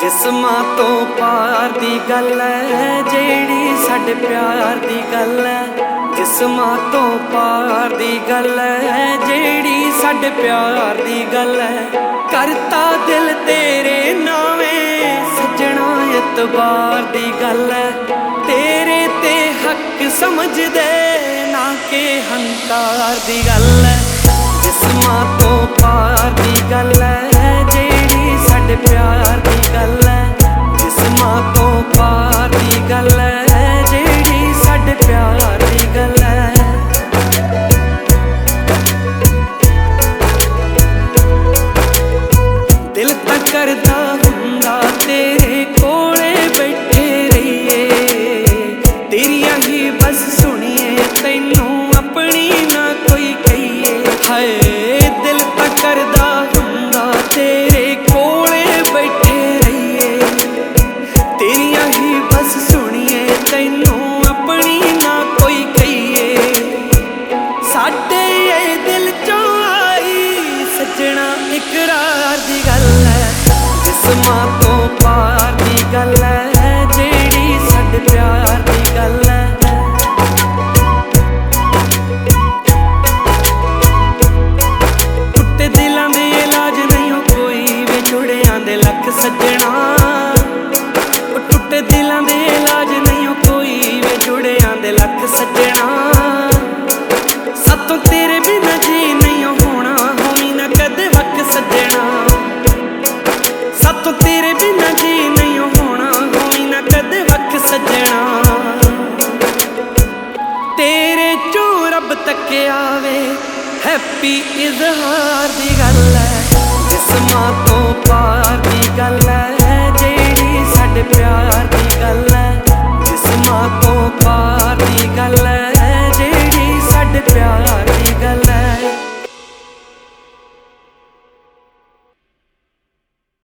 ਜਿਸਮਾਂ ਤੋਂ ਪਾਰ ਦੀ ਗੱਲ ਹੈ, ਜਿਹੜੀ ਸਾਡੇ ਪਿਆਰ ਦੀ ਗੱਲ ਹੈ। ਜਿਸਮਾਂ ਤੋਂ ਪਾਰ ਦੀ ਗੱਲ ਹੈ, ਜਿਹੜੀ ਸਾਡੇ ਪਿਆਰ ਦੀ ਗੱਲ ਹੈ। ਕਰਤਾ ਦਿਲ ਤੇਰੇ ਨਾਵੇਂ, ਸੱਜਣਾ ਇਤਬਾਰ ਦੀ ਗੱਲ ਹੈ। ਤੇਰੇ ਤੇ ਹੱਕ ਸਮਝਦੇ, ਨਾ ਕਿ ਹੰਕਾਰ ਦੀ ਗੱਲ ਹੈ। ਇਕਰਾਰ ਦੀ ਗੱਲ ਹੈ ਜਿਸਮਾਂ ਤੋਂ ਪਾਰ ਦੀ ਗੱਲ ਹੈ, ਜਿਹੜੀ ਸਾਡੇ ਪਿਆਰ ਦੀ ਗੱਲ ਹੈ। ਟੁੱਟੇ ਦਿਲਾਂ ਦੇ ਇਲਾਜ ਨਹੀਂ ਹੋ ਕੋਈ ਵੇ ਜੁੜਿਆਂ ਦੇ ਲੱਖ ਸੱਜਣਾ। ਉਹ ਟੁੱਟੇ ਦਿਲਾਂ ਦੇ ਇਲਾਜ ਨਹੀਂ ਹੋ ਕੋਈ ਵੇ ਜੁੜਿਆਂ ਦੇ ਲੱਖ ਸੱਜਣਾ। ਤੱਕਿਆ ਵੇ ਹੈਪੀ ਇਜ਼ਹਾਰ ਦੀ ਗੱਲ ਹੈ ਜਿਸਮਾਂ ਤੋਂ